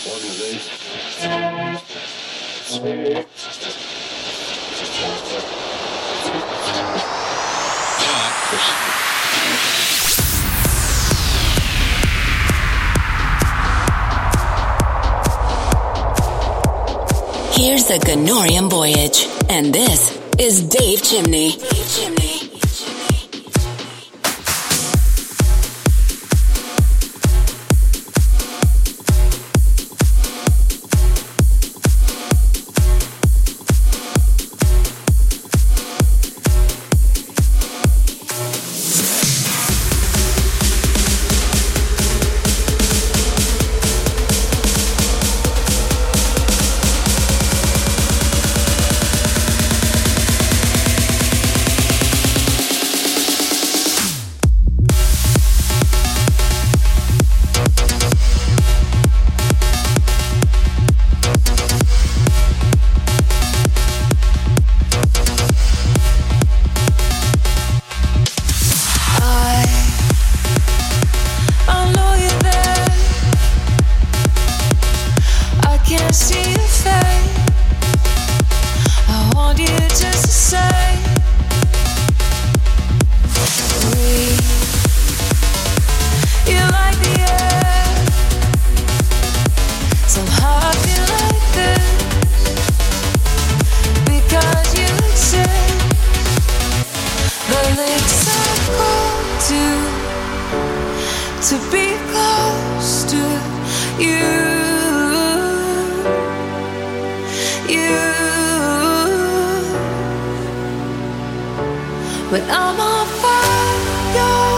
Here's the Ganorian Voyage, and this is Dave Chimney. Dave Chimney. But I'm on fire.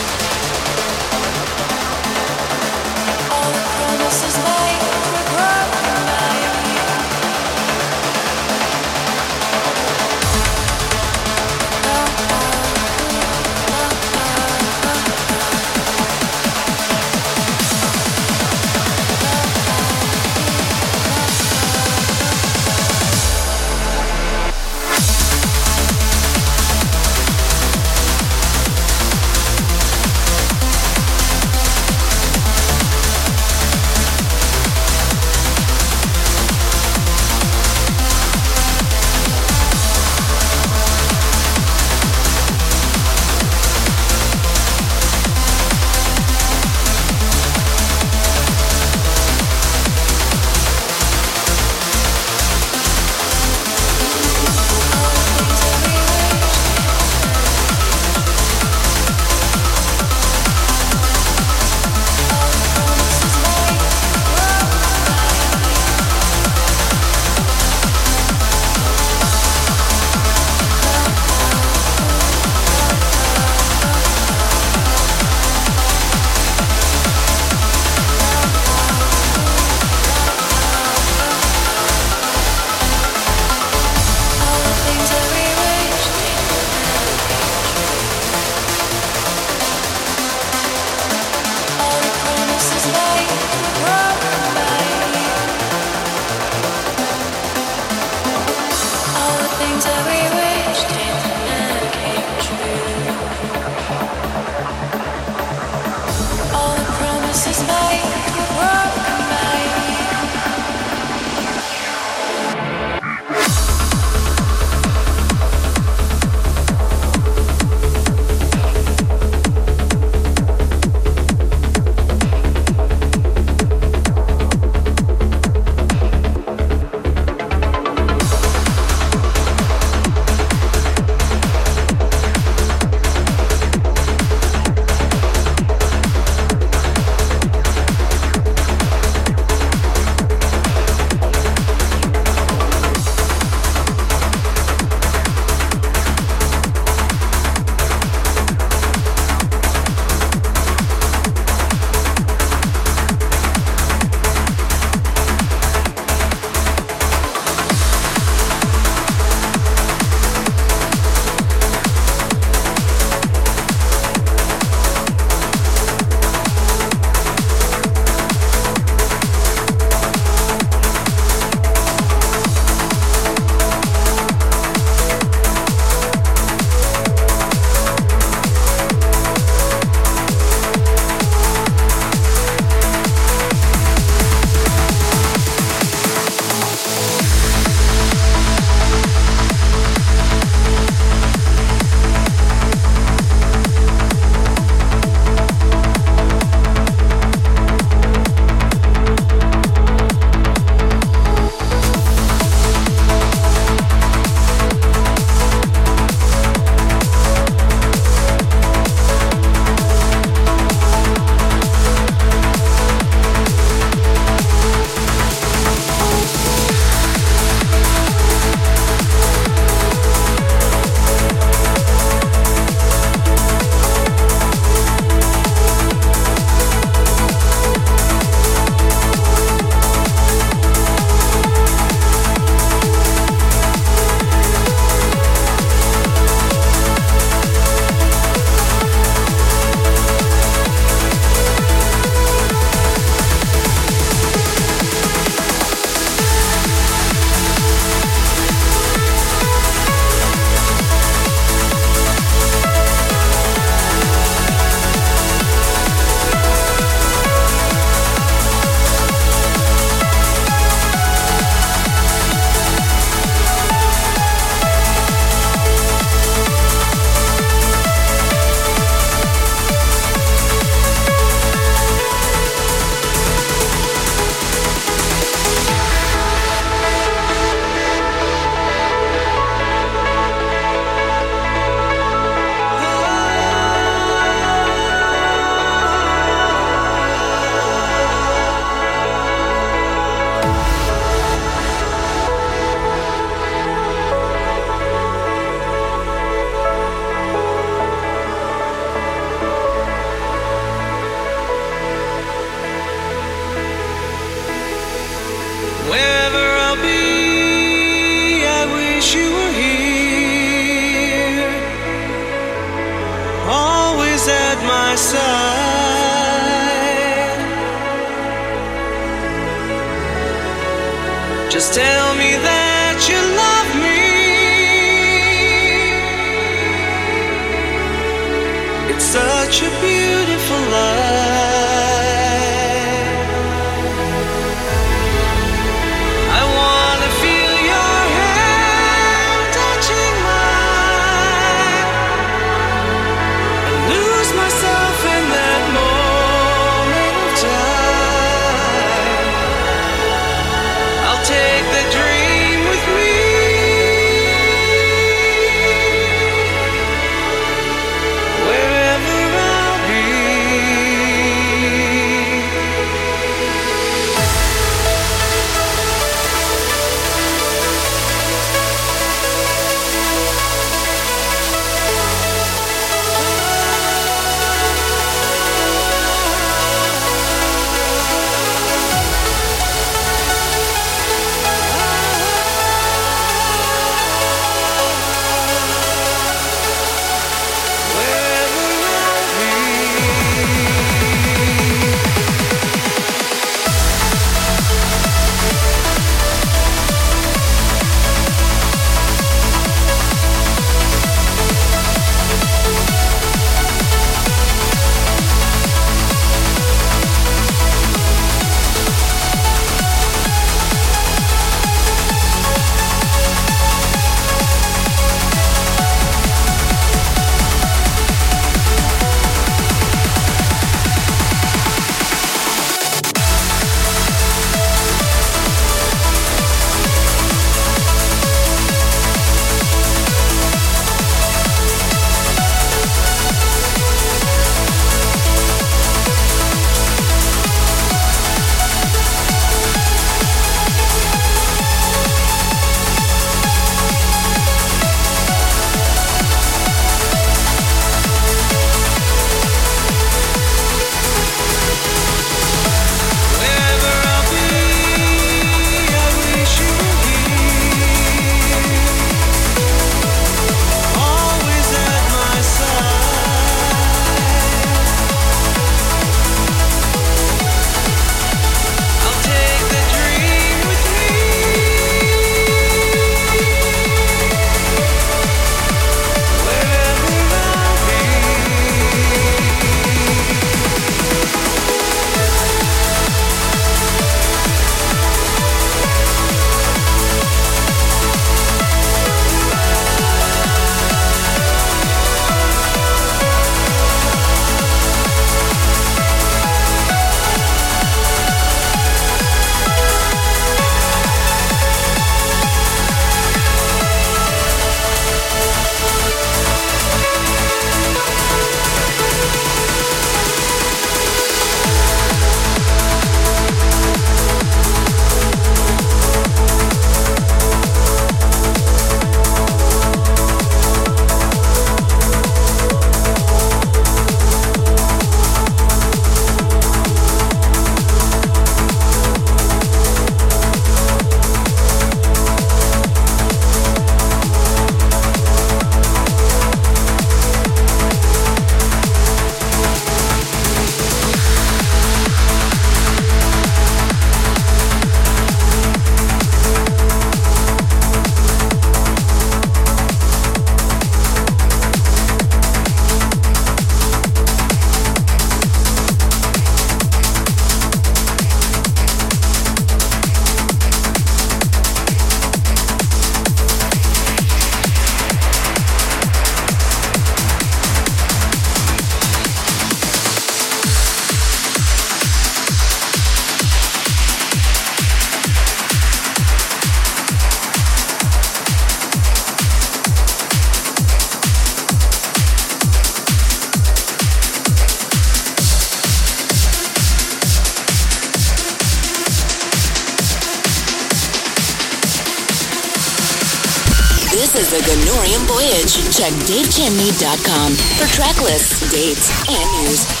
Check DaveChimney.com for track lists, dates, and news.